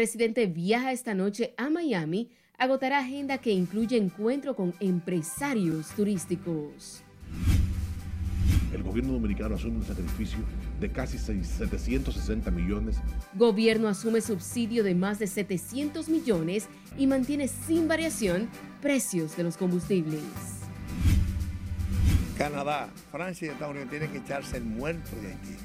presidente viaja esta noche a Miami, agotará agenda que incluye encuentro con empresarios turísticos. El gobierno dominicano asume un sacrificio de casi 760 millones. Gobierno asume subsidio de más de 700 millones y mantiene sin variación precios de los combustibles. Canadá, Francia y Estados Unidos tienen que echarse el muerto de Haití.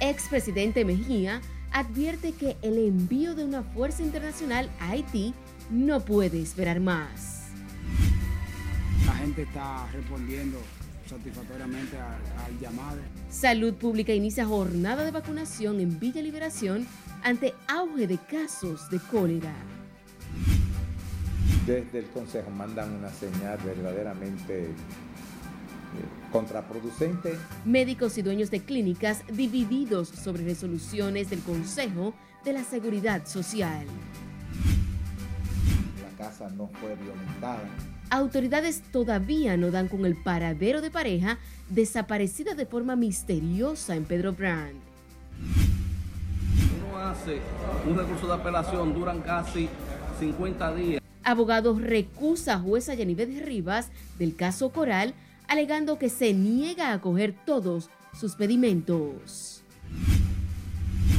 Expresidente Mejía advierte que el envío de una fuerza internacional a Haití no puede esperar más. La gente está respondiendo satisfactoriamente al, llamado. Salud Pública inicia jornada de vacunación en Villa Liberación ante auge de casos de cólera. Desde el Consejo mandan una señal verdaderamente contraproducente. Médicos y dueños de clínicas divididos sobre resoluciones del Consejo de la Seguridad Social. La casa no fue violentada Autoridades todavía no dan con el paradero de pareja desaparecida de forma misteriosa en Pedro Brand. Uno hace un recurso de apelación, duran casi 50 días. Abogados recusa a jueza Yanivet Rivas del caso Coral, alegando que se niega a acoger todos sus pedimentos.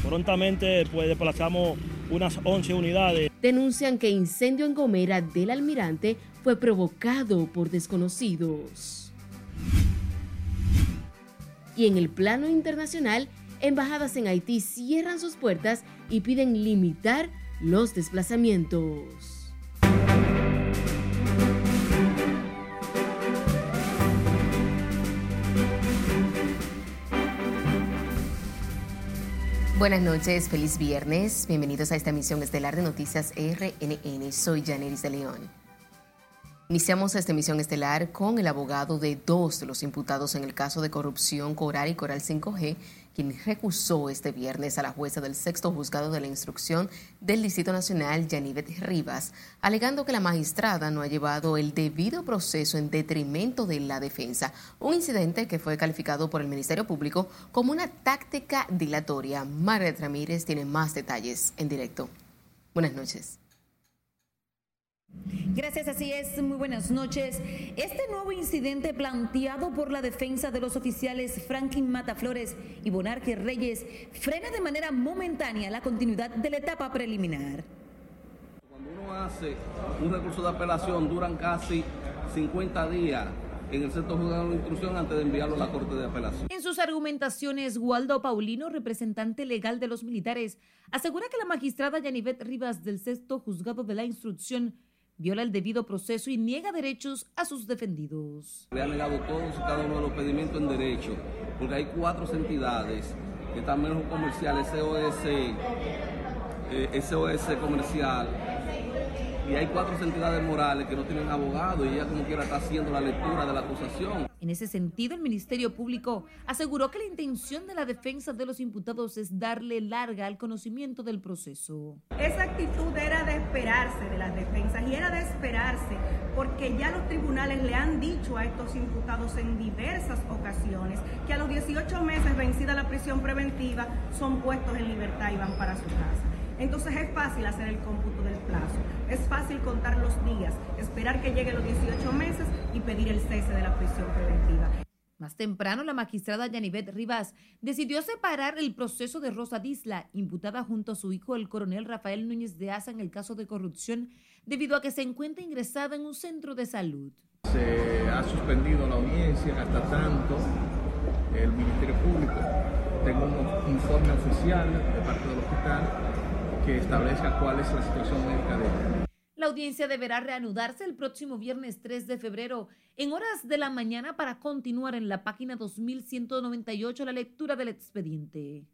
Prontamente pues desplazamos unas 11 unidades. Denuncian que incendio en Gomera del Almirante fue provocado por desconocidos. Y en el plano internacional, embajadas en Haití cierran sus puertas y piden limitar los desplazamientos. Buenas noches, feliz viernes. Bienvenidos a esta emisión estelar de Noticias RNN. Soy Janeris de León. Iniciamos esta emisión estelar con el abogado de dos de los imputados en el caso de corrupción Coral y Coral 5G, quien recusó este viernes a la jueza del sexto juzgado de la instrucción del Distrito Nacional, Yanivet Rivas, alegando que la magistrada no ha llevado el debido proceso en detrimento de la defensa, un incidente que fue calificado por el Ministerio Público como una táctica dilatoria. Margaret Ramírez tiene más detalles en directo. Buenas noches. Gracias, así es. Muy buenas noches. Este nuevo incidente planteado por la defensa de los oficiales Franklin Mataflores y Bonarque Reyes frena de manera momentánea la continuidad de la etapa preliminar. Cuando uno hace un recurso de apelación, duran casi 50 días en el centro juzgado de instrucción antes de enviarlo a la Corte de Apelación. En sus argumentaciones, Waldo Paulino, representante legal de los militares, asegura que la magistrada Yanivet Rivas del sexto juzgado de la instrucción viola el debido proceso y niega derechos a sus defendidos. Le ha negado todos y cada uno de los pedimientos en derecho, porque hay cuatro entidades que están menos comerciales, SOS, eh, SOS comercial, y hay cuatro entidades morales que no tienen abogado y ella como quiera está haciendo la lectura de la acusación. En ese sentido, el Ministerio Público aseguró que la intención de la defensa de los imputados es darle larga al conocimiento del proceso. Esa actitud era de esperarse de las defensas y era de esperarse porque ya los tribunales le han dicho a estos imputados en diversas ocasiones que a los 18 meses vencida la prisión preventiva son puestos en libertad y van para su casa. Entonces es fácil hacer el cómputo del plazo, es fácil contar los días, esperar que lleguen los 18 meses y pedir el cese de la prisión preventiva. Más temprano, la magistrada Yanivet Rivas decidió separar el proceso de Rosa Disla, imputada junto a su hijo, el coronel Rafael Núñez de Asa, en el caso de corrupción, debido a que se encuentra ingresada en un centro de salud. Se ha suspendido la audiencia hasta tanto el Ministerio Público tenga un informe oficial de parte del hospital que establezca cuál es la situación médica de ella. La audiencia deberá reanudarse el próximo viernes 3 de febrero en horas de la mañana para continuar en la página 2198 la lectura del expediente.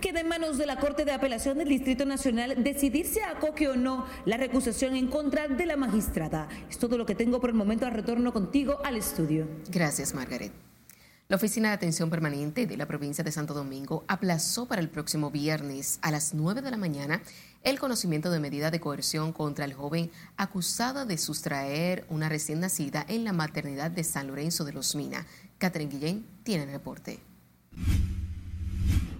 Queda en manos de la Corte de Apelación del Distrito Nacional decidir si acoge o no la recusación en contra de la magistrada. Es todo lo que tengo por el momento. Al retorno contigo al estudio. Gracias, Margaret. La Oficina de Atención Permanente de la provincia de Santo Domingo aplazó para el próximo viernes a las 9 de la mañana el conocimiento de medida de coerción contra el joven acusada de sustraer una recién nacida en la maternidad de San Lorenzo de los Mina. Catherine Guillén tiene el reporte.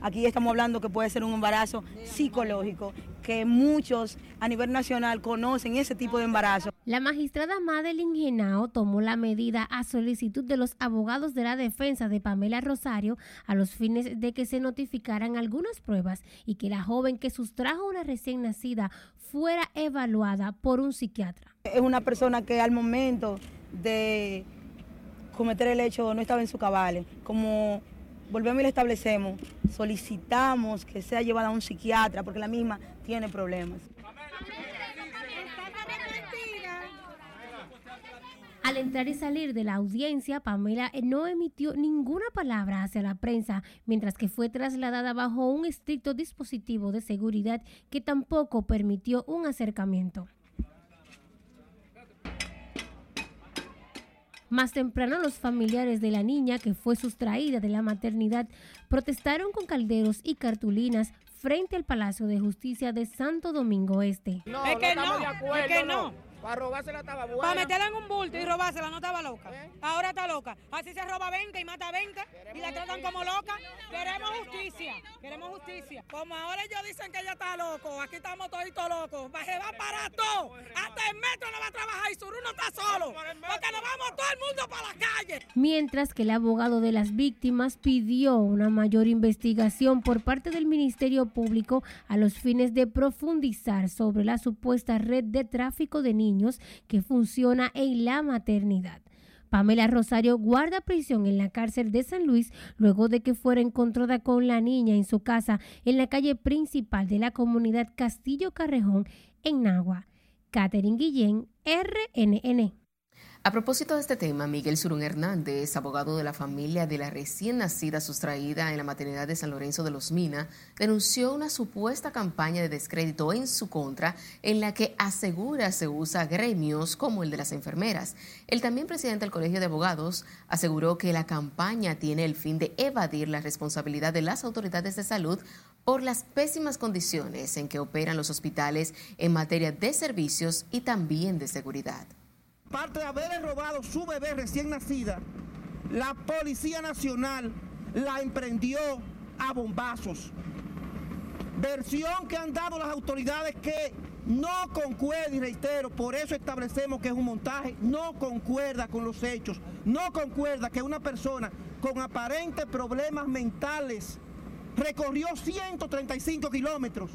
Aquí estamos hablando que puede ser un embarazo psicológico que muchos a nivel nacional conocen ese tipo de embarazo. La magistrada Madeline Genao tomó la medida a solicitud de los abogados de la defensa de Pamela Rosario a los fines de que se notificaran algunas pruebas y que la joven que sustrajo una recién nacida fuera evaluada por un psiquiatra. Es una persona que al momento de cometer el hecho no estaba en su cabales. Como volvemos y le establecemos, solicitamos que sea llevada a un psiquiatra porque la misma tiene problemas. Al entrar y salir de la audiencia, Pamela no emitió ninguna palabra hacia la prensa, mientras que fue trasladada bajo un estricto dispositivo de seguridad que tampoco permitió un acercamiento. Más temprano, los familiares de la niña que fue sustraída de la maternidad protestaron con calderos y cartulinas frente al Palacio de Justicia de Santo Domingo Este. No, es que no, es que no. Para robársela estaba buena. Para meterla en un bulto y robársela no estaba loca. ¿Eh? Ahora está loca. Así se roba 20 y mata 20 y la tratan como loca. Queremos justicia. Queremos justicia. Como ahora ellos dicen que ella está loco, aquí estamos toditos locos. Se va para todo. Hasta el metro no va a trabajar y Suru no está solo. Porque nos vamos todo el mundo para la calle. Mientras que el abogado de las víctimas pidió una mayor investigación por parte del Ministerio Público a los fines de profundizar sobre la supuesta red de tráfico de niños que funciona en la maternidad. Pamela Rosario guarda prisión en la cárcel de San Luis luego de que fuera encontrada con la niña en su casa en la calle principal de la comunidad Castillo Carrejón en Nagua. Catherine Guillén, RNN. A propósito de este tema, Miguel Surún Hernández, abogado de la familia de la recién nacida sustraída en la maternidad de San Lorenzo de los Mina, denunció una supuesta campaña de descrédito en su contra en la que asegura se usa gremios como el de las enfermeras. El también presidente del Colegio de Abogados aseguró que la campaña tiene el fin de evadir la responsabilidad de las autoridades de salud por las pésimas condiciones en que operan los hospitales en materia de servicios y también de seguridad. Parte de haberle robado su bebé recién nacida, la Policía Nacional la emprendió a bombazos. Versión que han dado las autoridades que no concuerda, y reitero, por eso establecemos que es un montaje, no concuerda con los hechos, no concuerda que una persona con aparentes problemas mentales recorrió 135 kilómetros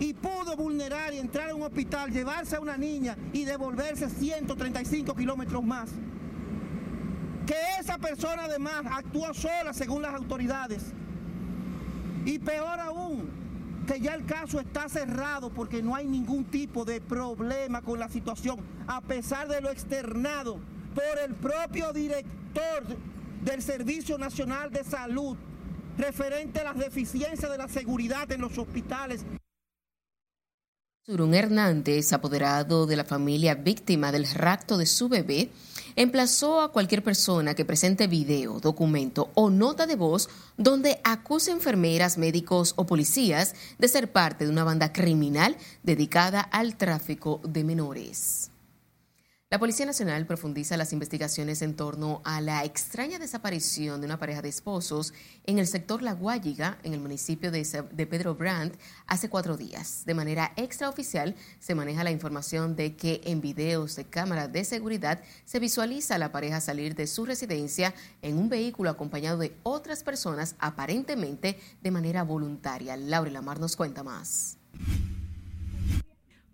y pudo vulnerar y entrar a un hospital, llevarse a una niña y devolverse 135 kilómetros más. Que esa persona además actuó sola según las autoridades. Y peor aún, que ya el caso está cerrado porque no hay ningún tipo de problema con la situación, a pesar de lo externado por el propio director del Servicio Nacional de Salud referente a las deficiencias de la seguridad en los hospitales. Surún Hernández, apoderado de la familia víctima del rapto de su bebé, emplazó a cualquier persona que presente video, documento o nota de voz donde acuse enfermeras, médicos o policías de ser parte de una banda criminal dedicada al tráfico de menores. La Policía Nacional profundiza las investigaciones en torno a la extraña desaparición de una pareja de esposos en el sector La Guayiga, en el municipio de, Pedro Brandt, hace cuatro días. De manera extraoficial, se maneja la información de que en videos de cámara de seguridad se visualiza a la pareja salir de su residencia en un vehículo acompañado de otras personas, aparentemente de manera voluntaria. Laura Lamar nos cuenta más.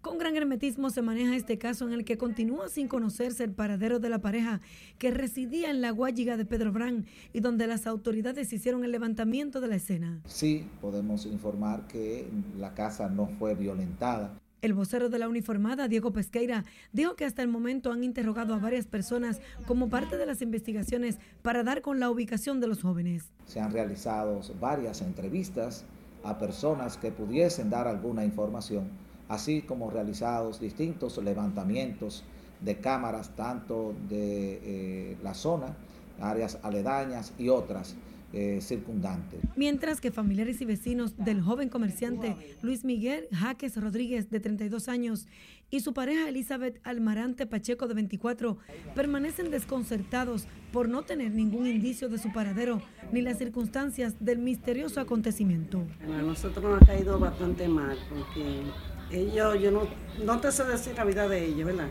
Con gran hermetismo se maneja este caso en el que continúa sin conocerse el paradero de la pareja que residía en la Guayiga de Pedro Brán y donde las autoridades hicieron el levantamiento de la escena. Sí, podemos informar que la casa no fue violentada. El vocero de la uniformada, Diego Pesqueira, dijo que hasta el momento han interrogado a varias personas como parte de las investigaciones para dar con la ubicación de los jóvenes. Se han realizado varias entrevistas a personas que pudiesen dar alguna información así como realizados distintos levantamientos de cámaras tanto de eh, la zona, áreas aledañas y otras, eh, circundantes. Mientras que familiares y vecinos del joven comerciante Luis Miguel Jaques Rodríguez, de 32 años, y su pareja Elizabeth Almarante Pacheco, de 24, permanecen desconcertados por no tener ningún indicio de su paradero ni las circunstancias del misterioso acontecimiento. A nosotros nos ha caído bastante mal porque ellos, yo no, no te sé decir la vida de ellos, ¿verdad?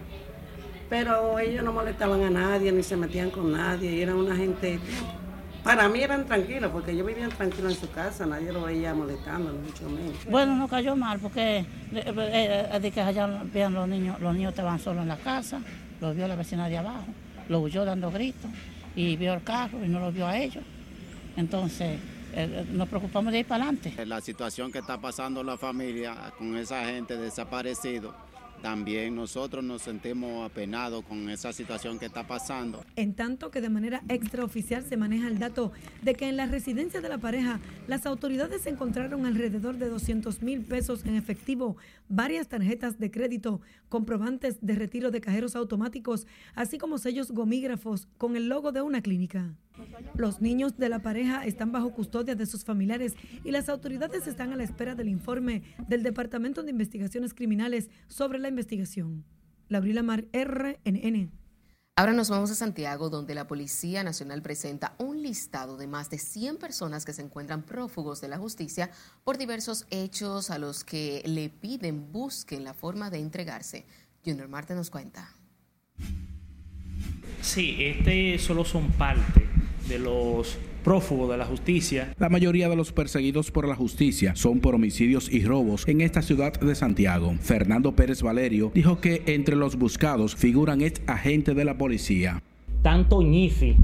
Pero ellos no molestaban a nadie ni se metían con nadie y eran una gente para mí eran tranquilos, porque ellos vivían tranquilos en su casa, nadie lo veía molestando, mucho menos. Bueno, no cayó mal, porque eh, eh, eh, de, que allá vean los niños, los niños estaban solos en la casa, los vio la vecina de abajo, lo huyó dando gritos, y vio el carro y no lo vio a ellos. Entonces, nos preocupamos de ir para adelante. La situación que está pasando la familia con esa gente desaparecido también nosotros nos sentimos apenados con esa situación que está pasando. En tanto que de manera extraoficial se maneja el dato de que en la residencia de la pareja las autoridades encontraron alrededor de 200 mil pesos en efectivo, varias tarjetas de crédito, comprobantes de retiro de cajeros automáticos, así como sellos gomígrafos con el logo de una clínica. Los niños de la pareja están bajo custodia de sus familiares y las autoridades están a la espera del informe del Departamento de Investigaciones Criminales sobre la investigación. Laurila Mar, RNN. Ahora nos vamos a Santiago, donde la Policía Nacional presenta un listado de más de 100 personas que se encuentran prófugos de la justicia por diversos hechos a los que le piden busquen la forma de entregarse. Junior Marte nos cuenta. Sí, este solo son parte de los prófugos de la justicia. La mayoría de los perseguidos por la justicia son por homicidios y robos en esta ciudad de Santiago. Fernando Pérez Valerio dijo que entre los buscados figuran ex agentes de la policía. Tanto ñifi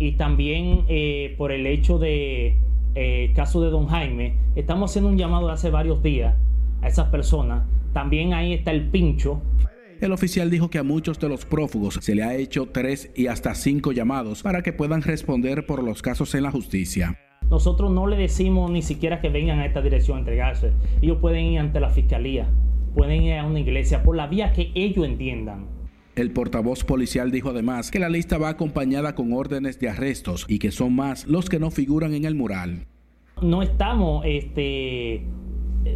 y también eh, por el hecho de eh, caso de don Jaime, estamos haciendo un llamado de hace varios días a esas personas. También ahí está el pincho, el oficial dijo que a muchos de los prófugos se le ha hecho tres y hasta cinco llamados para que puedan responder por los casos en la justicia. Nosotros no le decimos ni siquiera que vengan a esta dirección a entregarse. Ellos pueden ir ante la fiscalía, pueden ir a una iglesia por la vía que ellos entiendan. El portavoz policial dijo además que la lista va acompañada con órdenes de arrestos y que son más los que no figuran en el mural. No estamos este,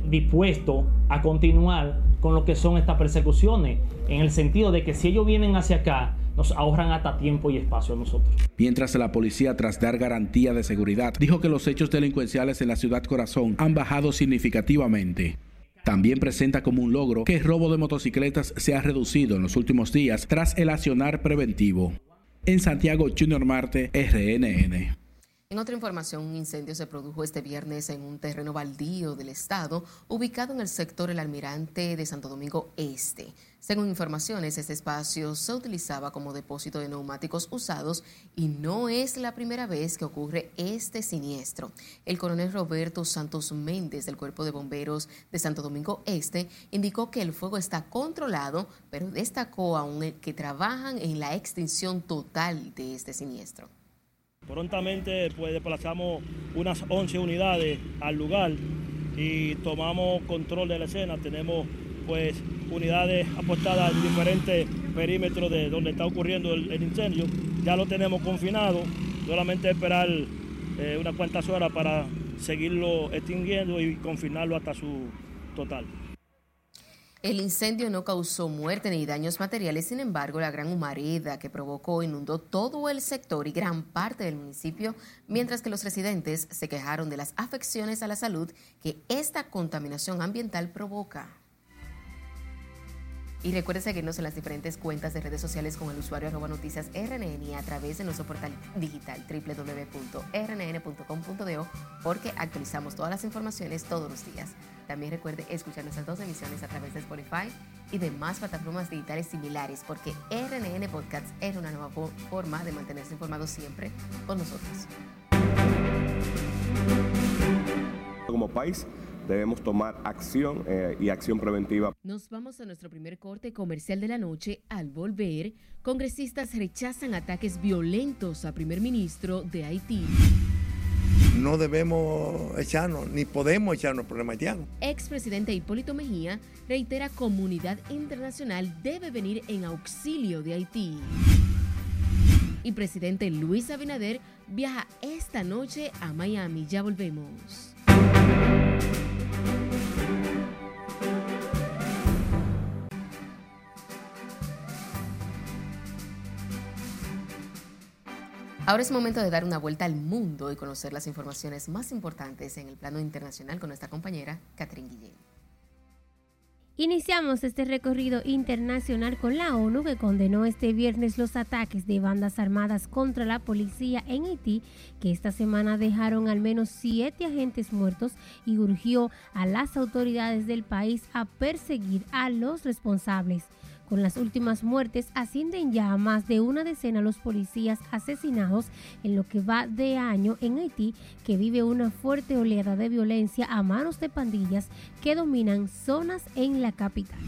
dispuestos a continuar con lo que son estas persecuciones, en el sentido de que si ellos vienen hacia acá, nos ahorran hasta tiempo y espacio a nosotros. Mientras la policía, tras dar garantía de seguridad, dijo que los hechos delincuenciales en la ciudad corazón han bajado significativamente. También presenta como un logro que el robo de motocicletas se ha reducido en los últimos días tras el accionar preventivo. En Santiago, Junior Marte, RNN. En otra información, un incendio se produjo este viernes en un terreno baldío del estado, ubicado en el sector El Almirante de Santo Domingo Este. Según informaciones, este espacio se utilizaba como depósito de neumáticos usados y no es la primera vez que ocurre este siniestro. El coronel Roberto Santos Méndez del Cuerpo de Bomberos de Santo Domingo Este indicó que el fuego está controlado, pero destacó aún que trabajan en la extinción total de este siniestro. Prontamente pues desplazamos unas 11 unidades al lugar y tomamos control de la escena. Tenemos pues unidades apostadas en diferentes perímetros de donde está ocurriendo el, incendio. Ya lo tenemos confinado, solamente esperar eh, unas cuantas horas para seguirlo extinguiendo y confinarlo hasta su total. El incendio no causó muerte ni daños materiales, sin embargo, la gran humareda que provocó inundó todo el sector y gran parte del municipio, mientras que los residentes se quejaron de las afecciones a la salud que esta contaminación ambiental provoca. Y recuerde seguirnos en las diferentes cuentas de redes sociales con el usuario arroba noticias RNN y a través de nuestro portal digital www.rnn.com.do porque actualizamos todas las informaciones todos los días. También recuerde escuchar nuestras dos emisiones a través de Spotify y demás plataformas digitales similares, porque RNN Podcasts es una nueva forma de mantenerse informado siempre con nosotros. Como país debemos tomar acción eh, y acción preventiva. Nos vamos a nuestro primer corte comercial de la noche. Al volver, congresistas rechazan ataques violentos a primer ministro de Haití no debemos echarnos, ni podemos echarnos problemas haitianos. Expresidente Hipólito Mejía reitera comunidad internacional debe venir en auxilio de Haití. y presidente Luis Abinader viaja esta noche a Miami. Ya volvemos. Ahora es momento de dar una vuelta al mundo y conocer las informaciones más importantes en el plano internacional con nuestra compañera Catherine Guillén. Iniciamos este recorrido internacional con la ONU que condenó este viernes los ataques de bandas armadas contra la policía en Haití, que esta semana dejaron al menos siete agentes muertos y urgió a las autoridades del país a perseguir a los responsables. Con las últimas muertes ascienden ya a más de una decena los policías asesinados en lo que va de año en Haití, que vive una fuerte oleada de violencia a manos de pandillas que dominan zonas en la capital.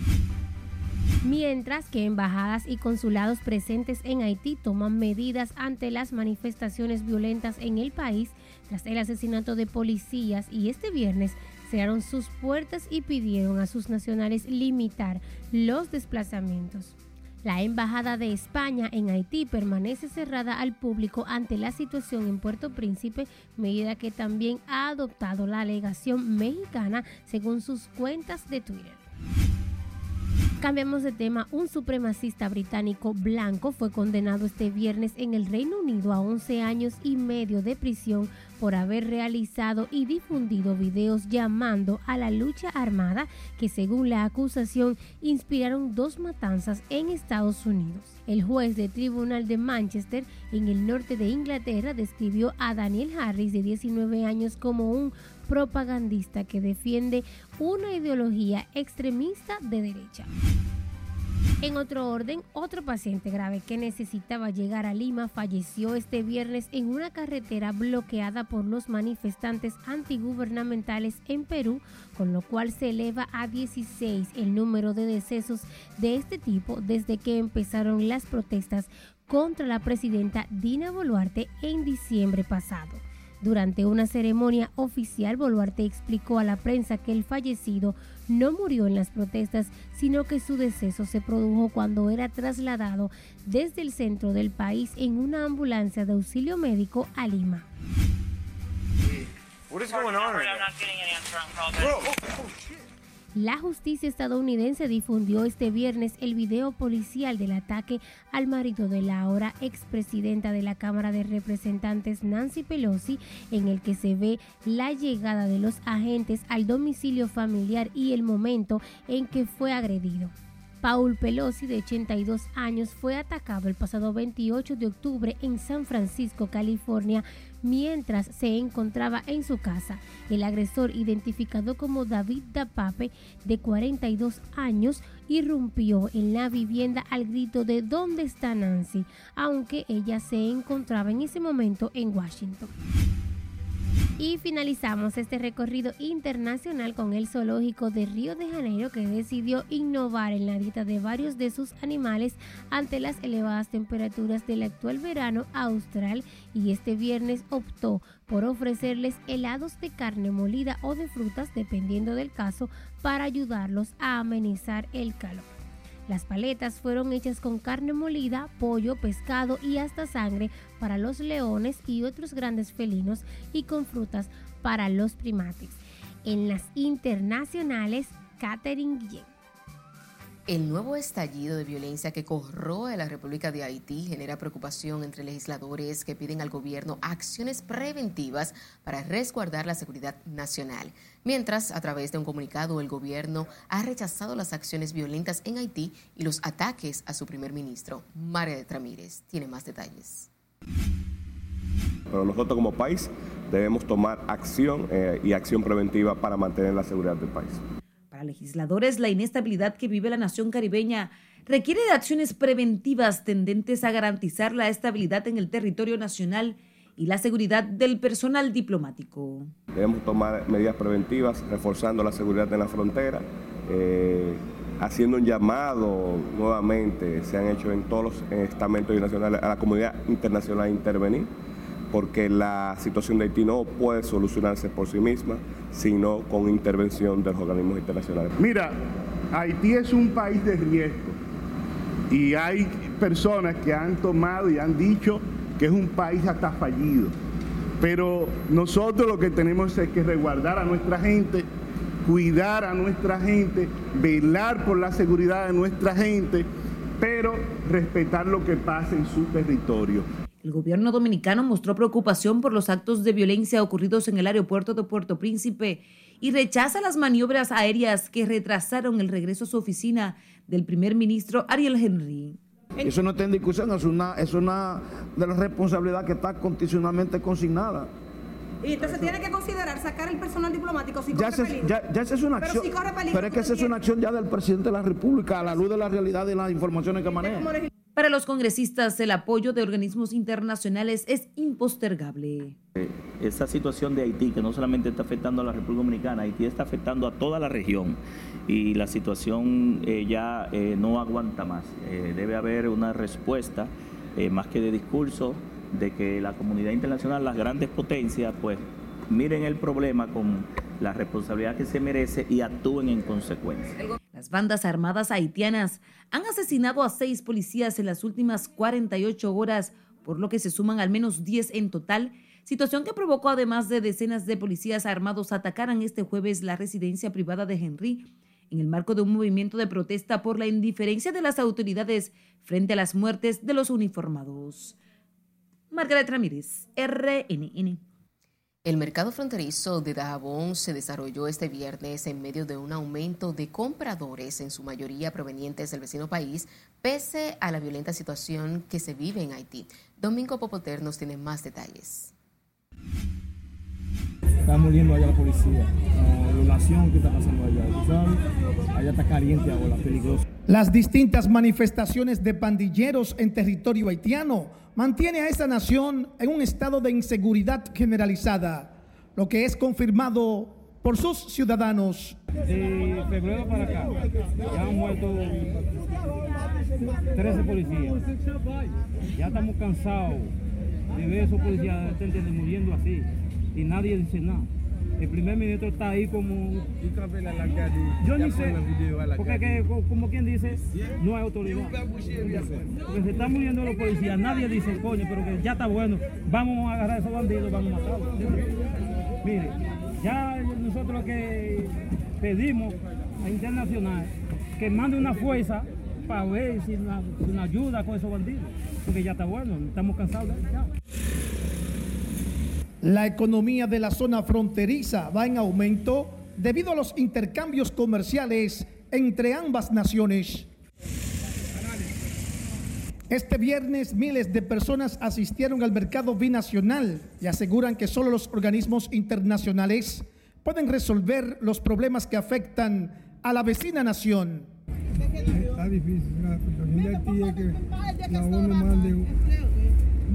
Mientras que embajadas y consulados presentes en Haití toman medidas ante las manifestaciones violentas en el país tras el asesinato de policías y este viernes cerraron sus puertas y pidieron a sus nacionales limitar los desplazamientos. La Embajada de España en Haití permanece cerrada al público ante la situación en Puerto Príncipe, medida que también ha adoptado la alegación mexicana según sus cuentas de Twitter. Cambiamos de tema. Un supremacista británico blanco fue condenado este viernes en el Reino Unido a 11 años y medio de prisión por haber realizado y difundido videos llamando a la lucha armada que según la acusación inspiraron dos matanzas en Estados Unidos. El juez del Tribunal de Manchester en el norte de Inglaterra describió a Daniel Harris de 19 años como un propagandista que defiende una ideología extremista de derecha. En otro orden, otro paciente grave que necesitaba llegar a Lima falleció este viernes en una carretera bloqueada por los manifestantes antigubernamentales en Perú, con lo cual se eleva a 16 el número de decesos de este tipo desde que empezaron las protestas contra la presidenta Dina Boluarte en diciembre pasado. Durante una ceremonia oficial, Boluarte explicó a la prensa que el fallecido no murió en las protestas, sino que su deceso se produjo cuando era trasladado desde el centro del país en una ambulancia de auxilio médico a Lima. La justicia estadounidense difundió este viernes el video policial del ataque al marido de la ahora expresidenta de la Cámara de Representantes Nancy Pelosi, en el que se ve la llegada de los agentes al domicilio familiar y el momento en que fue agredido. Paul Pelosi, de 82 años, fue atacado el pasado 28 de octubre en San Francisco, California, mientras se encontraba en su casa. El agresor, identificado como David Dapape, de 42 años, irrumpió en la vivienda al grito de ¿Dónde está Nancy?, aunque ella se encontraba en ese momento en Washington. Y finalizamos este recorrido internacional con el zoológico de Río de Janeiro que decidió innovar en la dieta de varios de sus animales ante las elevadas temperaturas del actual verano austral y este viernes optó por ofrecerles helados de carne molida o de frutas dependiendo del caso para ayudarlos a amenizar el calor. Las paletas fueron hechas con carne molida, pollo, pescado y hasta sangre para los leones y otros grandes felinos y con frutas para los primates. En las internacionales, Catherine. El nuevo estallido de violencia que corroe la República de Haití genera preocupación entre legisladores que piden al gobierno acciones preventivas para resguardar la seguridad nacional. Mientras, a través de un comunicado, el gobierno ha rechazado las acciones violentas en Haití y los ataques a su primer ministro, María Ramírez. Tiene más detalles. Pero nosotros como país debemos tomar acción eh, y acción preventiva para mantener la seguridad del país legisladores, la inestabilidad que vive la nación caribeña requiere de acciones preventivas tendentes a garantizar la estabilidad en el territorio nacional y la seguridad del personal diplomático. Debemos tomar medidas preventivas, reforzando la seguridad en la frontera, eh, haciendo un llamado nuevamente, se han hecho en todos los estamentos internacionales, a la comunidad internacional a intervenir porque la situación de Haití no puede solucionarse por sí misma, sino con intervención de los organismos internacionales. Mira, Haití es un país de riesgo y hay personas que han tomado y han dicho que es un país hasta fallido. Pero nosotros lo que tenemos es que resguardar a nuestra gente, cuidar a nuestra gente, velar por la seguridad de nuestra gente, pero respetar lo que pasa en su territorio. El gobierno dominicano mostró preocupación por los actos de violencia ocurridos en el aeropuerto de Puerto Príncipe y rechaza las maniobras aéreas que retrasaron el regreso a su oficina del primer ministro Ariel Henry. Eso no está en discusión, es una, es una de las responsabilidades que está constitucionalmente consignada. Y entonces tiene que considerar sacar el personal diplomático si ya corre peligro. Ya, es una Pero acción. si corre peligro, pero es que esa es una acción ya del presidente de la República a la luz de la realidad y las informaciones que maneja. Para los congresistas, el apoyo de organismos internacionales es impostergable. Esa situación de Haití, que no solamente está afectando a la República Dominicana, Haití está afectando a toda la región y la situación eh, ya eh, no aguanta más. Eh, debe haber una respuesta, más que de discurso, de que la comunidad internacional, las grandes potencias, pues miren el problema con la responsabilidad que se merece y actúen en consecuencia. Las bandas armadas haitianas han asesinado a seis policías en las últimas 48 horas, por lo que se suman al menos 10 en total, situación que provocó además de decenas de policías armados atacaran este jueves la residencia privada de Henry en el marco de un movimiento de protesta por la indiferencia de las autoridades frente a las muertes de los uniformados. Margaret Ramírez, RNN. El mercado fronterizo de Dajabón se desarrolló este viernes en medio de un aumento de compradores, en su mayoría provenientes del vecino país, pese a la violenta situación que se vive en Haití. Domingo Popoter nos tiene más detalles. Está muriendo allá la policía. La violación que está pasando allá. ¿tú sabes? Allá está caliente ahora, peligroso. Las distintas manifestaciones de pandilleros en territorio haitiano mantiene a esa nación en un estado de inseguridad generalizada, lo que es confirmado por sus ciudadanos. De febrero para acá ya han muerto 13 policías. Ya estamos cansados de ver esos policías muriendo así y nadie dice nada. El primer ministro está ahí como... Yo ni sé, porque que, como quien dice, no hay autoridad. Porque se están muriendo los policías, nadie dice, coño, pero que ya está bueno, vamos a agarrar a esos bandidos, vamos a matarlos. Mire, ya nosotros lo que pedimos a Internacional, que mande una fuerza para ver si nos, si nos ayuda con esos bandidos, porque ya está bueno, estamos cansados ya. La economía de la zona fronteriza va en aumento debido a los intercambios comerciales entre ambas naciones. Este viernes miles de personas asistieron al mercado binacional y aseguran que solo los organismos internacionales pueden resolver los problemas que afectan a la vecina nación. Está difícil, la la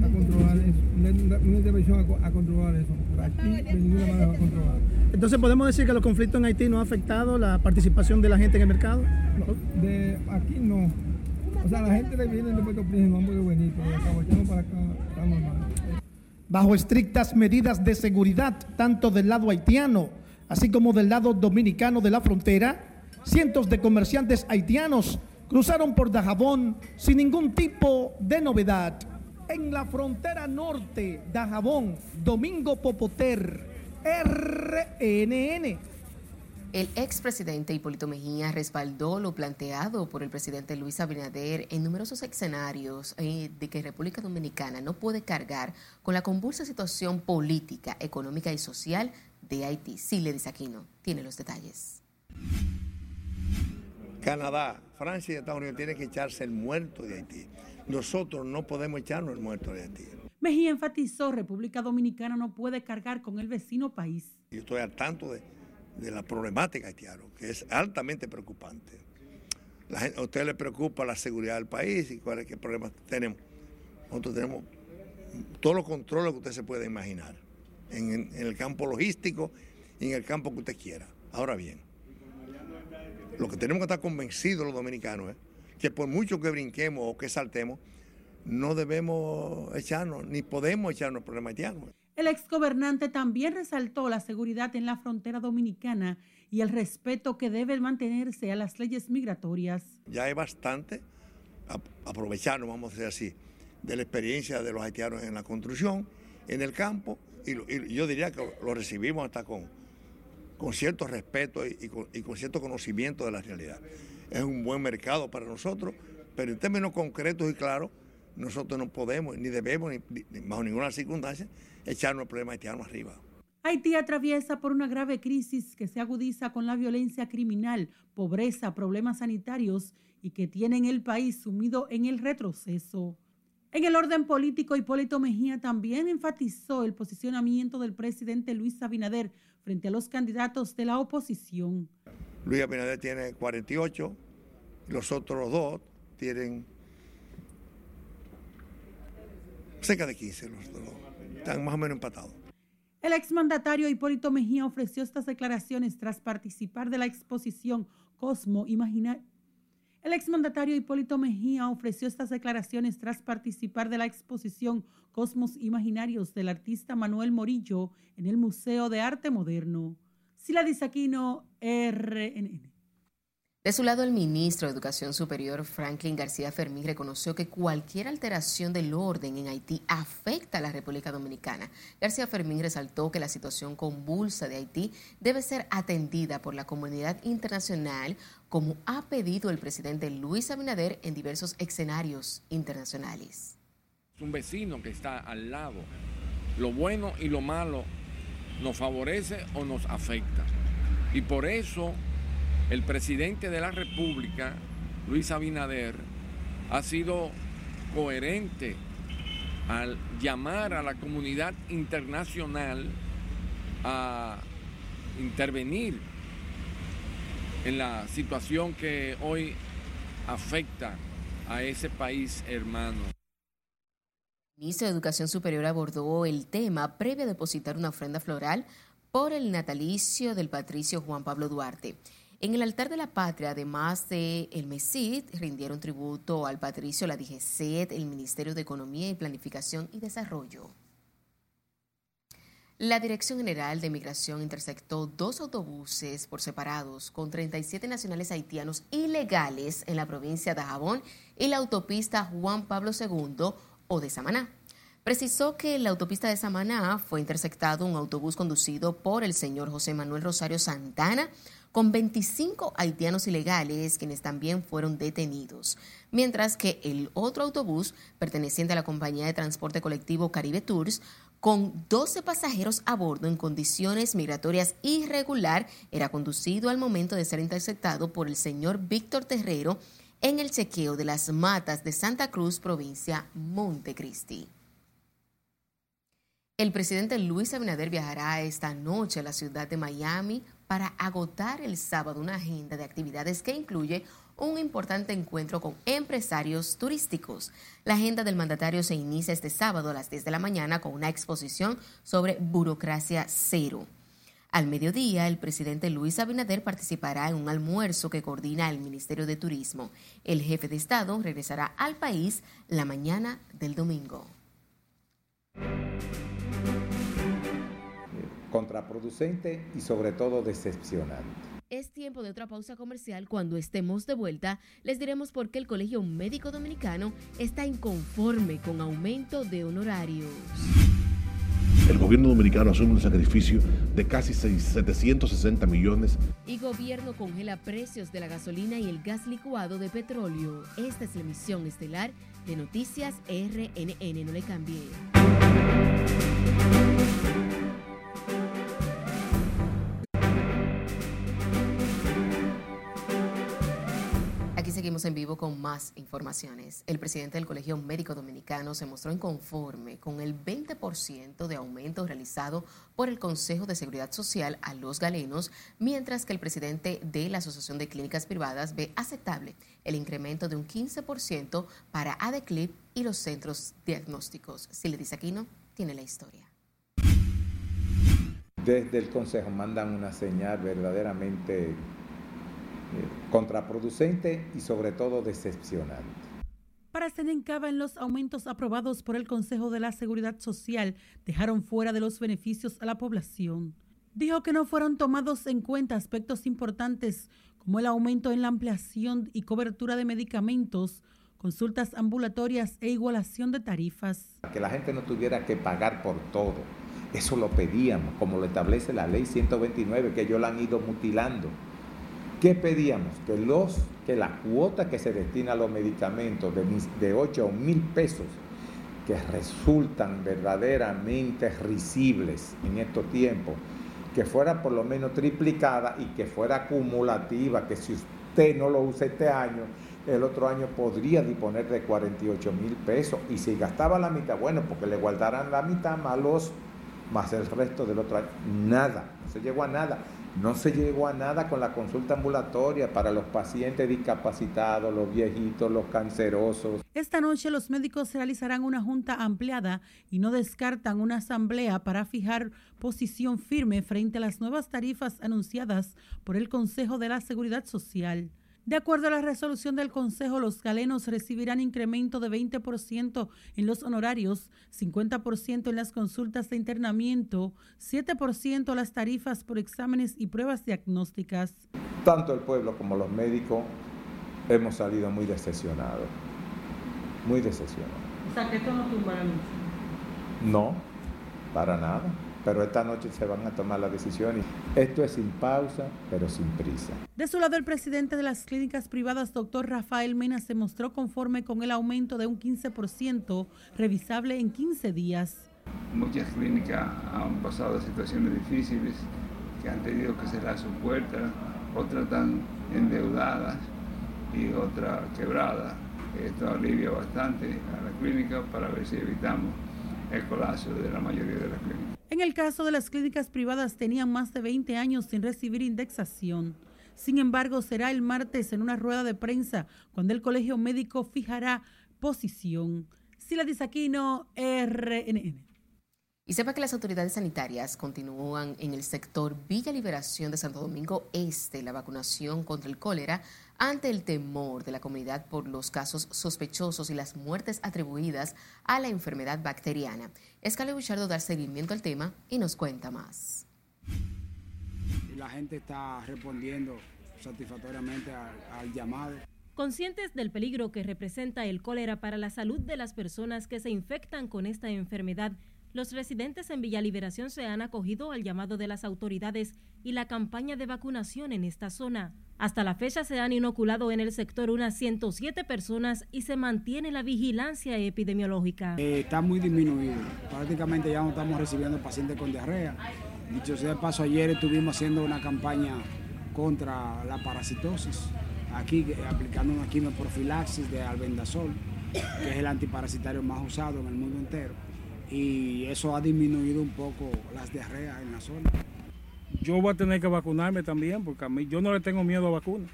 a controlar eso, una, una intervención a, a, controlar eso. Aquí de ninguna manera va a controlar. Entonces, ¿podemos decir que los conflictos en Haití no ha afectado la participación de la gente en el mercado? No, de aquí no. O sea, la gente que viene de Puerto Príncipe no venir, pero de para acá está normal. Bajo estrictas medidas de seguridad, tanto del lado haitiano, así como del lado dominicano de la frontera, cientos de comerciantes haitianos cruzaron por Dajabón sin ningún tipo de novedad. En la frontera norte, Dajabón, Domingo Popoter, RNN. El expresidente Hipólito Mejía respaldó lo planteado por el presidente Luis Abinader en numerosos escenarios eh, de que República Dominicana no puede cargar con la convulsa situación política, económica y social de Haití. Sí, le dice Aquino, tiene los detalles. Canadá, Francia y Estados Unidos tienen que echarse el muerto de Haití. Nosotros no podemos echarnos el muerto de Haití. Mejía enfatizó República Dominicana no puede cargar con el vecino país. Yo estoy al tanto de, de la problemática haitiana, que es altamente preocupante. La gente, a usted le preocupa la seguridad del país y cuáles qué problemas tenemos. Nosotros tenemos todos los controles que usted se puede imaginar en, en, en el campo logístico y en el campo que usted quiera. Ahora bien, lo que tenemos que estar convencidos los dominicanos es que por mucho que brinquemos o que saltemos, no debemos echarnos, ni podemos echarnos problemas haitianos. El exgobernante también resaltó la seguridad en la frontera dominicana y el respeto que debe mantenerse a las leyes migratorias. Ya hay bastante aprovecharnos, vamos a decir así, de la experiencia de los haitianos en la construcción, en el campo, y, yo diría que lo recibimos hasta con, con cierto respeto y, con, cierto conocimiento de la realidad. Es un buen mercado para nosotros, pero en términos concretos y claros, nosotros no podemos ni debemos, ni, bajo ninguna circunstancia, echarnos el problema haitiano arriba. Haití atraviesa por una grave crisis que se agudiza con la violencia criminal, pobreza, problemas sanitarios y que tienen el país sumido en el retroceso. En el orden político, Hipólito Mejía también enfatizó el posicionamiento del presidente Luis Abinader frente a los candidatos de la oposición. Luis Abinader tiene 48, los otros dos tienen cerca de 15, los dos. están más o menos empatados. El exmandatario Hipólito Mejía ofreció estas declaraciones tras participar de la exposición Cosmo Imaginar. El exmandatario Hipólito Mejía ofreció estas declaraciones tras participar de la exposición Cosmos Imaginarios del artista Manuel Morillo en el Museo de Arte Moderno. Sila Disaquino, RNN. De su lado, el ministro de Educación Superior, Franklin García Fermín, reconoció que cualquier alteración del orden en Haití afecta a la República Dominicana. García Fermín resaltó que la situación convulsa de Haití debe ser atendida por la comunidad internacional, como ha pedido el presidente Luis Abinader en diversos escenarios internacionales. Es un vecino que está al lado. Lo bueno y lo malo nos favorece o nos afecta. Y por eso el presidente de la República, Luis Abinader, ha sido coherente al llamar a la comunidad internacional a intervenir en la situación que hoy afecta a ese país hermano. Ministro de Educación Superior abordó el tema previo a depositar una ofrenda floral por el natalicio del patricio Juan Pablo Duarte. En el altar de la patria, además de el MESID, rindieron tributo al patricio la DGCET, el Ministerio de Economía y Planificación y Desarrollo. La Dirección General de Migración interceptó dos autobuses por separados con 37 nacionales haitianos ilegales en la provincia de Jabón y la autopista Juan Pablo II o de Samaná. Precisó que en la autopista de Samaná fue interceptado un autobús conducido por el señor José Manuel Rosario Santana, con 25 haitianos ilegales quienes también fueron detenidos, mientras que el otro autobús, perteneciente a la compañía de transporte colectivo Caribe Tours, con 12 pasajeros a bordo en condiciones migratorias irregular, era conducido al momento de ser interceptado por el señor Víctor Terrero en el chequeo de las matas de Santa Cruz, provincia Montecristi. El presidente Luis Abinader viajará esta noche a la ciudad de Miami para agotar el sábado una agenda de actividades que incluye un importante encuentro con empresarios turísticos. La agenda del mandatario se inicia este sábado a las 10 de la mañana con una exposición sobre burocracia cero. Al mediodía, el presidente Luis Abinader participará en un almuerzo que coordina el Ministerio de Turismo. El jefe de Estado regresará al país la mañana del domingo contraproducente y sobre todo decepcionante. Es tiempo de otra pausa comercial. Cuando estemos de vuelta, les diremos por qué el Colegio Médico Dominicano está inconforme con aumento de honorarios. El gobierno dominicano asume un sacrificio de casi 760 millones. Y gobierno congela precios de la gasolina y el gas licuado de petróleo. Esta es la emisión estelar de Noticias RNN. No le cambie. Seguimos en vivo con más informaciones. El presidente del Colegio Médico Dominicano se mostró inconforme con el 20% de aumento realizado por el Consejo de Seguridad Social a los galenos, mientras que el presidente de la Asociación de Clínicas Privadas ve aceptable el incremento de un 15% para ADECLIP y los centros diagnósticos. Si le dice aquí tiene la historia. Desde el Consejo mandan una señal verdaderamente contraproducente y sobre todo decepcionante. Para en los aumentos aprobados por el Consejo de la Seguridad Social dejaron fuera de los beneficios a la población. Dijo que no fueron tomados en cuenta aspectos importantes como el aumento en la ampliación y cobertura de medicamentos, consultas ambulatorias e igualación de tarifas. Que la gente no tuviera que pagar por todo. Eso lo pedíamos, como lo establece la ley 129, que ellos la han ido mutilando. ¿Qué pedíamos? Que, los, que la cuota que se destina a los medicamentos de, de 8 a mil pesos, que resultan verdaderamente risibles en estos tiempos, que fuera por lo menos triplicada y que fuera acumulativa, que si usted no lo usa este año, el otro año podría disponer de 48 mil pesos. Y si gastaba la mitad, bueno, porque le guardarán la mitad más los, más el resto del otro año. Nada, no se llegó a nada. No se llegó a nada con la consulta ambulatoria para los pacientes discapacitados, los viejitos, los cancerosos. Esta noche los médicos realizarán una junta ampliada y no descartan una asamblea para fijar posición firme frente a las nuevas tarifas anunciadas por el Consejo de la Seguridad Social. De acuerdo a la resolución del Consejo, los galenos recibirán incremento de 20% en los honorarios, 50% en las consultas de internamiento, 7% las tarifas por exámenes y pruebas diagnósticas. Tanto el pueblo como los médicos hemos salido muy decepcionados, muy decepcionados. O sea, que esto no tumbará No, para nada pero esta noche se van a tomar las decisiones. Esto es sin pausa, pero sin prisa. De su lado, el presidente de las clínicas privadas, doctor Rafael Mena, se mostró conforme con el aumento de un 15% revisable en 15 días. Muchas clínicas han pasado situaciones difíciles que han tenido que cerrar sus puertas, otras están endeudadas y otras quebradas. Esto alivia bastante a la clínica para ver si evitamos el colapso de la mayoría de las clínicas. En el caso de las clínicas privadas tenían más de 20 años sin recibir indexación. Sin embargo, será el martes en una rueda de prensa cuando el Colegio Médico fijará posición. Sila Disaquino, RNN. Y sepa que las autoridades sanitarias continúan en el sector Villa Liberación de Santo Domingo Este la vacunación contra el cólera ante el temor de la comunidad por los casos sospechosos y las muertes atribuidas a la enfermedad bacteriana. Escale Buchardo da seguimiento al tema y nos cuenta más. La gente está respondiendo satisfactoriamente al llamado. Conscientes del peligro que representa el cólera para la salud de las personas que se infectan con esta enfermedad, los residentes en Villa Liberación se han acogido al llamado de las autoridades y la campaña de vacunación en esta zona. Hasta la fecha se han inoculado en el sector unas 107 personas y se mantiene la vigilancia epidemiológica. Eh, está muy disminuido. Prácticamente ya no estamos recibiendo pacientes con diarrea. Dicho sea de paso, ayer estuvimos haciendo una campaña contra la parasitosis, aquí aplicando una quimioprofilaxis de albendazol, que es el antiparasitario más usado en el mundo entero y eso ha disminuido un poco las diarreas en la zona. Yo voy a tener que vacunarme también porque a mí yo no le tengo miedo a vacunas.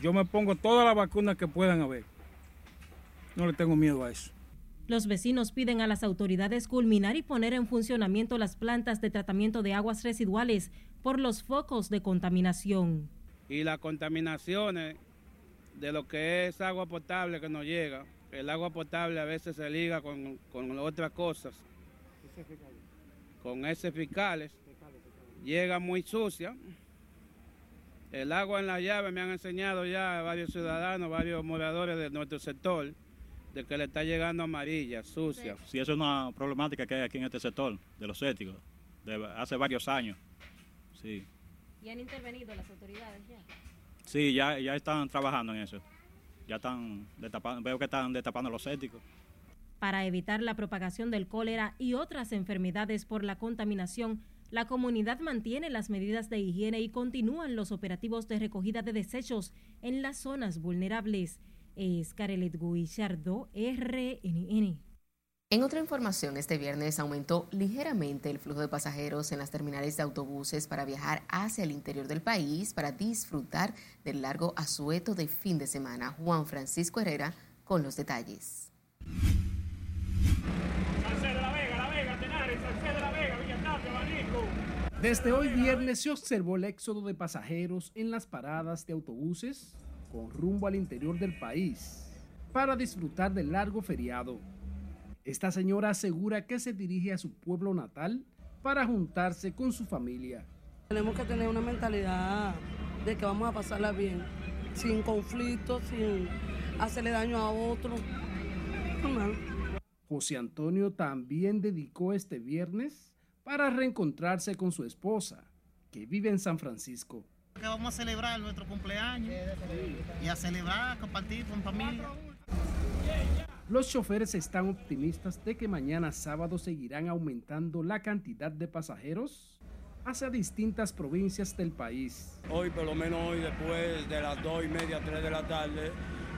Yo me pongo todas las vacunas que puedan haber. No le tengo miedo a eso. Los vecinos piden a las autoridades culminar y poner en funcionamiento las plantas de tratamiento de aguas residuales por los focos de contaminación. Y las contaminaciones de lo que es agua potable que nos llega, el agua potable a veces se liga con, otras cosas, con heces fiscales, llega muy sucia. El agua en la llave me han enseñado ya varios ciudadanos, varios moradores de nuestro sector, de que le está llegando amarilla, sucia. Sí, eso es una problemática que hay aquí en este sector, de los éticos, de hace varios años. Sí. ¿Y han intervenido las autoridades ya? Sí, ya, ya están trabajando en eso ya están destapando, veo que están destapando los éticos. Para evitar la propagación del cólera y otras enfermedades por la contaminación, la comunidad mantiene las medidas de higiene y continúan los operativos de recogida de desechos en las zonas vulnerables. Es Carelet Guillardo, RNN. En otra información, este viernes aumentó ligeramente el flujo de pasajeros en las terminales de autobuses para viajar hacia el interior del país para disfrutar del largo asueto de fin de semana. Juan Francisco Herrera con los detalles. Desde hoy viernes se observó el éxodo de pasajeros en las paradas de autobuses con rumbo al interior del país para disfrutar del largo feriado. Esta señora asegura que se dirige a su pueblo natal para juntarse con su familia. Tenemos que tener una mentalidad de que vamos a pasarla bien, sin conflictos, sin hacerle daño a otro. José Antonio también dedicó este viernes para reencontrarse con su esposa, que vive en San Francisco. Que vamos a celebrar nuestro cumpleaños y a celebrar, compartir con familia. Los choferes están optimistas de que mañana sábado seguirán aumentando la cantidad de pasajeros hacia distintas provincias del país. Hoy, por lo menos hoy, después de las dos y media, tres de la tarde,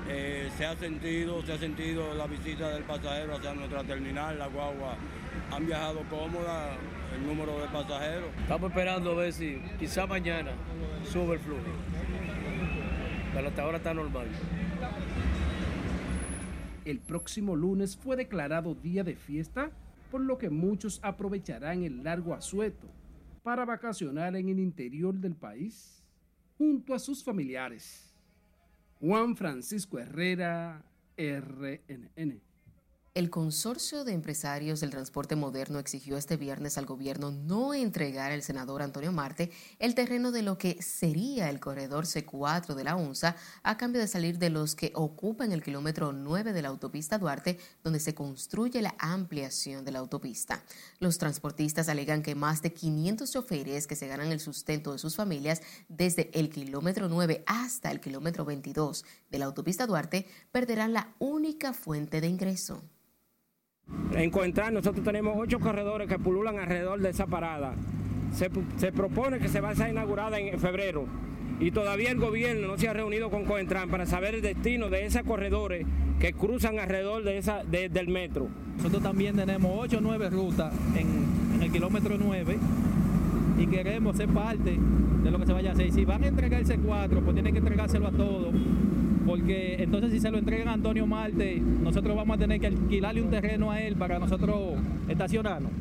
eh, se ha sentido, se ha sentido la visita del pasajero hacia nuestra terminal, la guagua. Han viajado cómoda el número de pasajeros. Estamos esperando a ver si quizá mañana sube el flujo. Pero hasta ahora está normal. El próximo lunes fue declarado día de fiesta, por lo que muchos aprovecharán el largo asueto para vacacionar en el interior del país junto a sus familiares. Juan Francisco Herrera, RNN. El consorcio de empresarios del transporte moderno exigió este viernes al gobierno no entregar al senador Antonio Marte el terreno de lo que sería el corredor C4 de la UNSA a cambio de salir de los que ocupan el kilómetro 9 de la autopista Duarte, donde se construye la ampliación de la autopista. Los transportistas alegan que más de 500 choferes que se ganan el sustento de sus familias desde el kilómetro 9 hasta el kilómetro 22 de la autopista Duarte perderán la única fuente de ingreso. En Coentran nosotros tenemos ocho corredores que pululan alrededor de esa parada. Se, propone que se va a ser inaugurada en febrero y todavía el gobierno no se ha reunido con Coentran para saber el destino de esos corredores que cruzan alrededor de esa, de, del metro. Nosotros también tenemos ocho o nueve rutas en, el kilómetro 9 y queremos ser parte de lo que se vaya a hacer. Si van a entregarse cuatro, pues tienen que entregárselo a todos porque entonces si se lo entregan a Antonio Marte, nosotros vamos a tener que alquilarle un terreno a él para nosotros estacionarnos.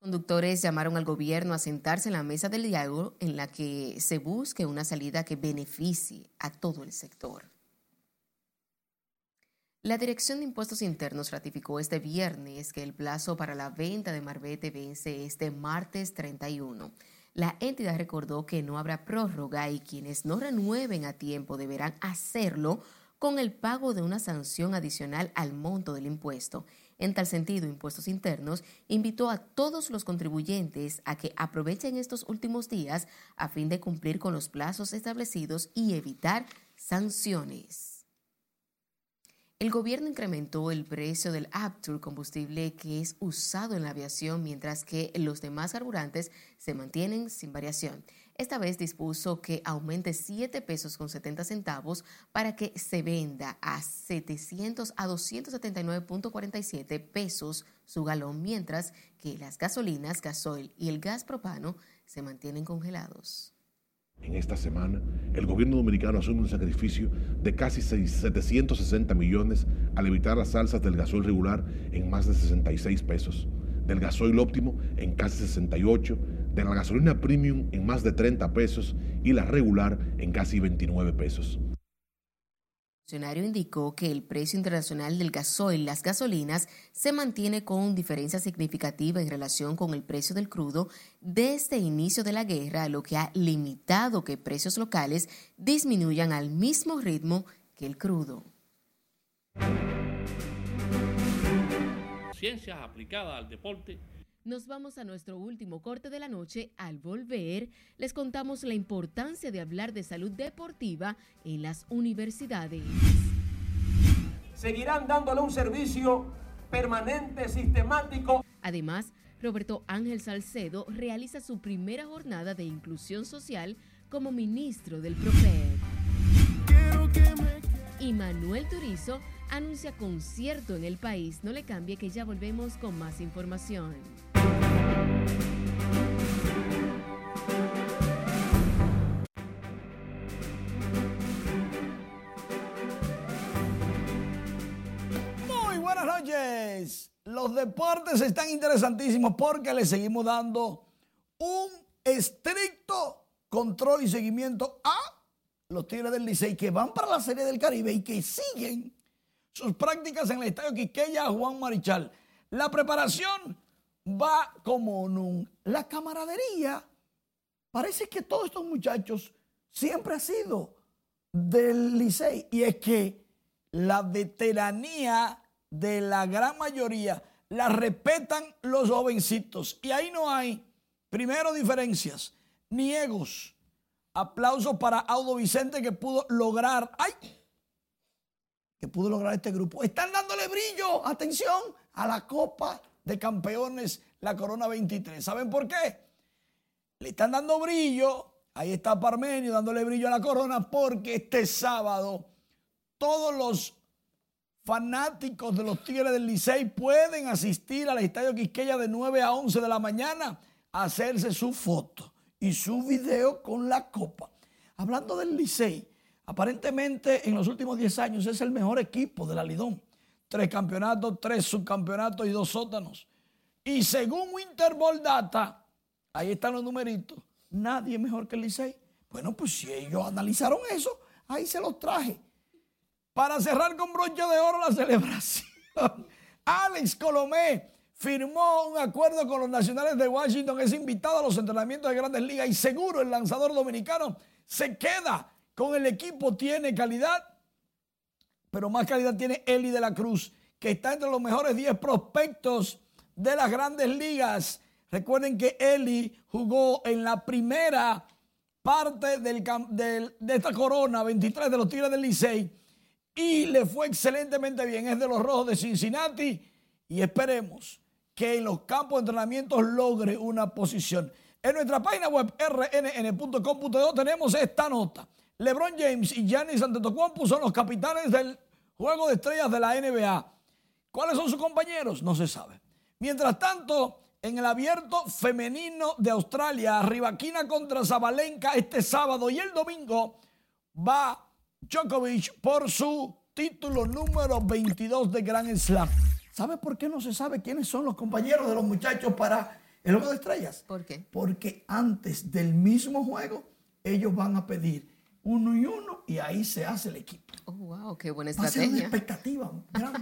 Conductores llamaron al gobierno a sentarse en la mesa del diálogo en la que se busque una salida que beneficie a todo el sector. La Dirección de Impuestos Internos ratificó este viernes que el plazo para la venta de Marbete vence este martes 31. La entidad recordó que no habrá prórroga y quienes no renueven a tiempo deberán hacerlo con el pago de una sanción adicional al monto del impuesto. En tal sentido, Impuestos Internos invitó a todos los contribuyentes a que aprovechen estos últimos días a fin de cumplir con los plazos establecidos y evitar sanciones. El gobierno incrementó el precio del Aptur, combustible que es usado en la aviación, mientras que los demás carburantes se mantienen sin variación. Esta vez dispuso que aumente 7 pesos con 70 centavos para que se venda a 700 a 279.47 pesos su galón, mientras que las gasolinas, gasoil y el gas propano se mantienen congelados. En esta semana, el gobierno dominicano asume un sacrificio de casi 760 millones al evitar las alzas del gasoil regular en más de 66 pesos, del gasoil óptimo en casi 68, de la gasolina premium en más de 30 pesos y la regular en casi 29 pesos. El funcionario indicó que el precio internacional del gasoil las gasolinas se mantiene con diferencia significativa en relación con el precio del crudo desde el inicio de la guerra, lo que ha limitado que precios locales disminuyan al mismo ritmo que el crudo. Ciencias aplicadas al deporte nos vamos a nuestro último corte de la noche. Al volver, les contamos la importancia de hablar de salud deportiva en las universidades. Seguirán dándole un servicio permanente, sistemático. Además, Roberto Ángel Salcedo realiza su primera jornada de inclusión social como ministro del PROPED. Y Manuel Turizo anuncia concierto en el país. No le cambie que ya volvemos con más información. Muy buenas noches. Los deportes están interesantísimos porque le seguimos dando un estricto control y seguimiento a los Tigres del Licey que van para la Serie del Caribe y que siguen sus prácticas en el Estadio Quiqueya Juan Marichal. La preparación va como nunca. La camaradería, parece que todos estos muchachos siempre ha sido del Licey y es que la veteranía de la gran mayoría la respetan los jovencitos y ahí no hay, primero, diferencias, ni egos. Aplausos para Audo Vicente que pudo lograr, ¡ay! Que pudo lograr este grupo. Están dándole brillo, atención, a la Copa de Campeones, la Corona 23. ¿Saben por qué? Le están dando brillo Ahí está Parmenio dándole brillo a la corona porque este sábado todos los fanáticos de los Tigres del Licey pueden asistir al Estadio Quisqueya de 9 a 11 de la mañana a hacerse su foto y su video con la copa. Hablando del Licey, aparentemente en los últimos 10 años es el mejor equipo de la Lidón. Tres campeonatos, tres subcampeonatos y dos sótanos. Y según Winterball Data, ahí están los numeritos, nadie mejor que el Licey. Bueno, pues si ellos analizaron eso, ahí se los traje. Para cerrar con broche de oro la celebración, Alex Colomé firmó un acuerdo con los nacionales de Washington, es invitado a los entrenamientos de grandes ligas y seguro el lanzador dominicano se queda con el equipo, tiene calidad, pero más calidad tiene Eli de la Cruz, que está entre los mejores 10 prospectos de las grandes ligas. Recuerden que Eli jugó en la primera parte de esta corona, 23 de los Tigres del Licey, y le fue excelentemente bien. Es de los Rojos de Cincinnati y esperemos que en los campos de entrenamiento logre una posición. En nuestra página web rnn.com.do tenemos esta nota. LeBron James y Giannis Antetokounmpo son los capitanes del juego de estrellas de la NBA. ¿Cuáles son sus compañeros? No se sabe. Mientras tanto, en el abierto femenino de Australia, Rivaquina contra Zabalenka este sábado y el domingo va Djokovic por su título número 22 de Grand Slam. ¿Sabe por qué no se sabe quiénes son los compañeros de los muchachos para el juego de estrellas? ¿Por qué? Porque antes del mismo juego, ellos van a pedir uno y uno y ahí se hace el equipo. Oh, wow, qué buena Va a ser una estrategia. expectativa grande.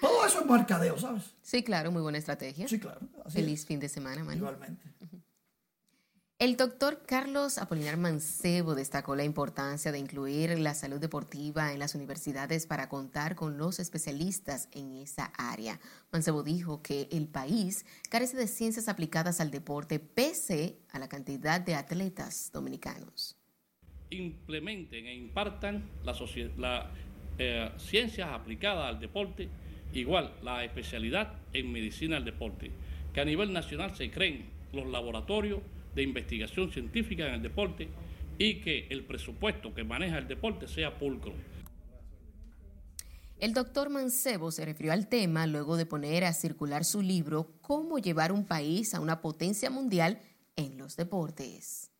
Todo eso es marcadeo, ¿sabes? Sí, claro, muy buena estrategia. Sí, claro. así Feliz es. fin de semana, Manu. Igualmente. El doctor Carlos Apolinar Mancebo destacó la importancia de incluir la salud deportiva en las universidades para contar con los especialistas en esa área. Mancebo dijo que el país carece de ciencias aplicadas al deporte pese a la cantidad de atletas dominicanos. Implementen e impartan las la, eh, ciencias aplicadas al deporte, igual la especialidad en medicina del deporte, que a nivel nacional se creen los laboratorios de investigación científica en el deporte y que el presupuesto que maneja el deporte sea pulcro. El doctor Mancebo se refirió al tema luego de poner a circular su libro Cómo llevar un país a una potencia mundial en los deportes.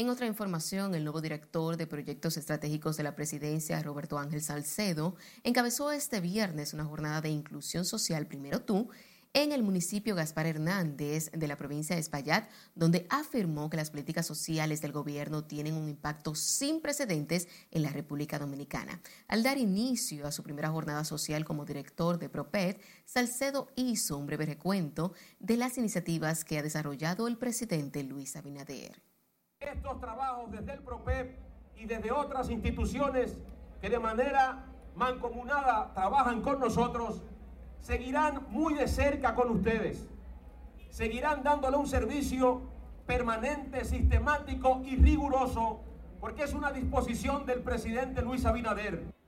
En otra información, el nuevo director de proyectos estratégicos de la presidencia, Roberto Ángel Salcedo, encabezó este viernes una jornada de inclusión social Primero Tú en el municipio Gaspar Hernández de la provincia de Espaillat, donde afirmó que las políticas sociales del gobierno tienen un impacto sin precedentes en la República Dominicana. Al dar inicio a su primera jornada social como director de PROPED, Salcedo hizo un breve recuento de las iniciativas que ha desarrollado el presidente Luis Abinader. Estos trabajos desde el PROPEP y desde otras instituciones que de manera mancomunada trabajan con nosotros, seguirán muy de cerca con ustedes. Seguirán dándole un servicio permanente, sistemático y riguroso, porque es una disposición del presidente Luis Abinader.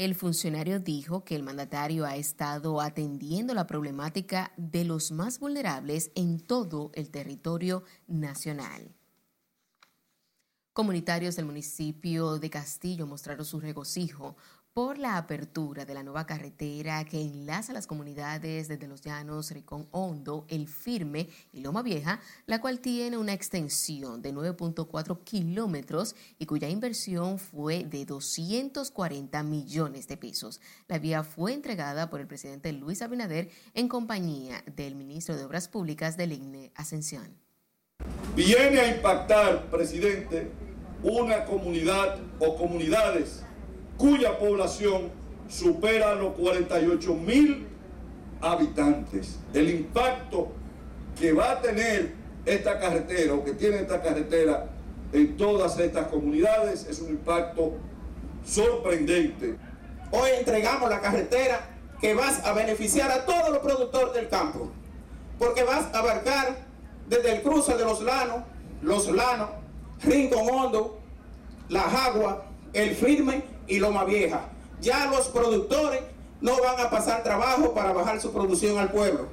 El funcionario dijo que el mandatario ha estado atendiendo la problemática de los más vulnerables en todo el territorio nacional. Comunitarios del municipio de Castillo mostraron su regocijo por la apertura de la nueva carretera que enlaza las comunidades desde Los Llanos, Ricón Hondo, El Firme y Loma Vieja, la cual tiene una extensión de 9.4 kilómetros y cuya inversión fue de 240 millones de pesos. La vía fue entregada por el presidente Luis Abinader en compañía del ministro de Obras Públicas del INE Ascensión. Viene a impactar, presidente, una comunidad o comunidades cuya población supera los 48 mil habitantes. El impacto que va a tener esta carretera o que tiene esta carretera en todas estas comunidades. Es un impacto sorprendente. Hoy entregamos la carretera que vas a beneficiar a todos los productores del campo, porque vas a abarcar desde el cruce de los lanos, los lanos, Rincón Hondo, La Jagua, El Firme y Loma Vieja. Ya los productores no van a pasar trabajo para bajar su producción al pueblo.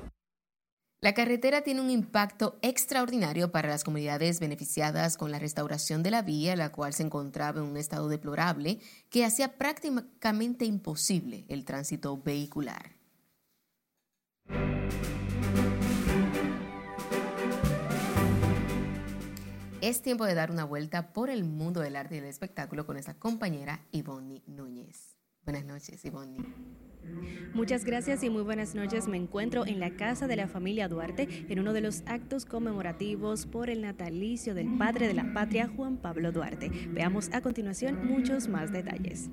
La carretera tiene un impacto extraordinario para las comunidades beneficiadas con la restauración de la vía, la cual se encontraba en un estado deplorable que hacía prácticamente imposible el tránsito vehicular. Es tiempo de dar una vuelta por el mundo del arte y del espectáculo con nuestra compañera Ivonne Núñez. Buenas noches, Ivonne. Muchas gracias y muy buenas noches. Me encuentro en la casa de la familia Duarte en uno de los actos conmemorativos por el natalicio del padre de la patria, Juan Pablo Duarte. Veamos a continuación muchos más detalles.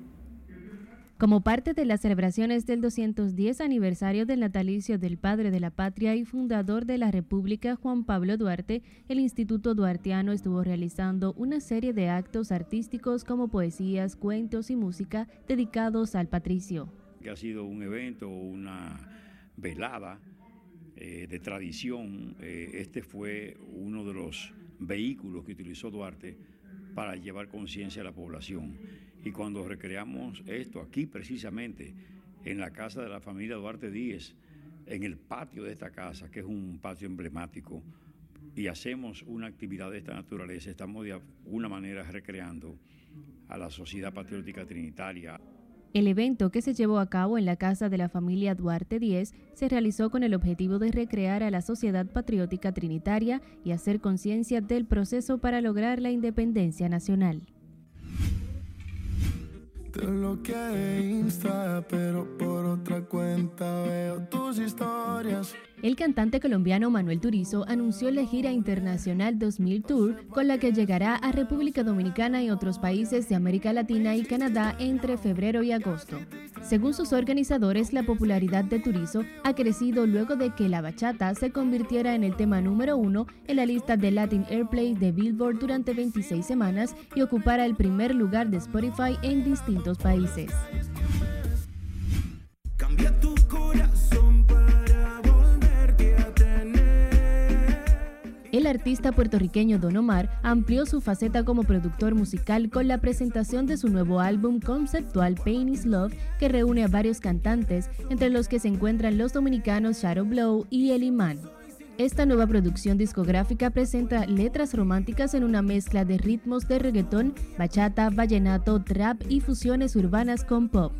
Como parte de las celebraciones del 210 aniversario del natalicio del padre de la patria y fundador de la República, Juan Pablo Duarte, el Instituto Duartiano estuvo realizando una serie de actos artísticos como poesías, cuentos y música dedicados al patricio que ha sido un evento, una velada eh, de tradición. Eh, este fue uno de los vehículos que utilizó Duarte para llevar conciencia a la población. Y cuando recreamos esto aquí precisamente, en la casa de la familia Duarte Díez, en el patio de esta casa, que es un patio emblemático, y hacemos una actividad de esta naturaleza, estamos de alguna manera recreando a la sociedad patriótica trinitaria. El evento que se llevó a cabo en la casa de la familia Duarte X se realizó con el objetivo de recrear a la sociedad patriótica trinitaria y hacer conciencia del proceso para lograr la independencia nacional. Pero por otra cuenta veo tus historias. El cantante colombiano Manuel Turizo anunció la gira internacional 2000 Tour con la que llegará a República Dominicana y otros países de América Latina y Canadá entre febrero y agosto. Según sus organizadores, la popularidad de Turizo ha crecido luego de que la bachata se convirtiera en el tema número uno en la lista de Latin Airplay de Billboard durante 26 semanas y ocupara el primer lugar de Spotify en distintos países. El artista puertorriqueño Don Omar amplió su faceta como productor musical con la presentación de su nuevo álbum conceptual Pain is Love, que reúne a varios cantantes, entre los que se encuentran los dominicanos Shadow Blow y El Imán. Esta nueva producción discográfica presenta letras románticas en una mezcla de ritmos de reggaetón, bachata, vallenato, trap y fusiones urbanas con pop.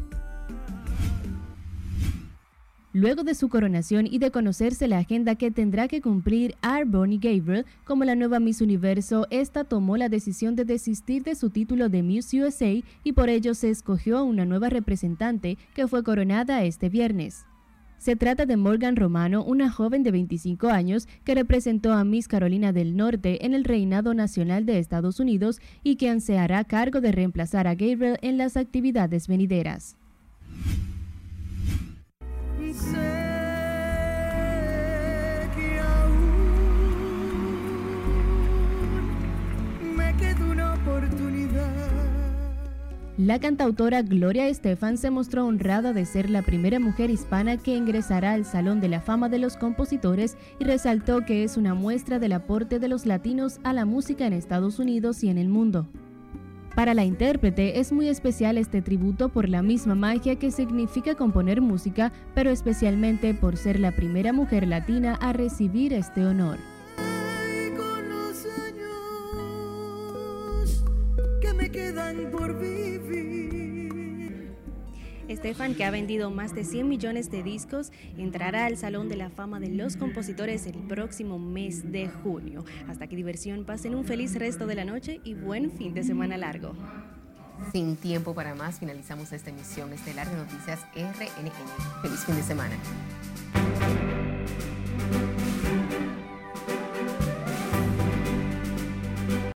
Luego de su coronación y de conocerse la agenda que tendrá que cumplir R. Bonnie Gabriel como la nueva Miss Universo, esta tomó la decisión de desistir de su título de Miss USA y por ello se escogió a una nueva representante que fue coronada este viernes. Se trata de Morgan Romano, una joven de 25 años que representó a Miss Carolina del Norte en el Reinado Nacional de Estados Unidos y que se hará cargo de reemplazar a Gabriel en las actividades venideras. La cantautora Gloria Estefan se mostró honrada de ser la primera mujer hispana que ingresará al Salón de la Fama de los Compositores y resaltó que es una muestra del aporte de los latinos a la música en Estados Unidos y en el mundo. Para la intérprete es muy especial este tributo por la misma magia que significa componer música, pero especialmente por ser la primera mujer latina a recibir este honor. Estefan, que ha vendido más de 100 millones de discos, entrará al Salón de la Fama de los Compositores el próximo mes de junio. Hasta que diversión, pasen un feliz resto de la noche y buen fin de semana largo. Sin tiempo para más, finalizamos esta emisión estelar de Noticias RNN. Feliz fin de semana.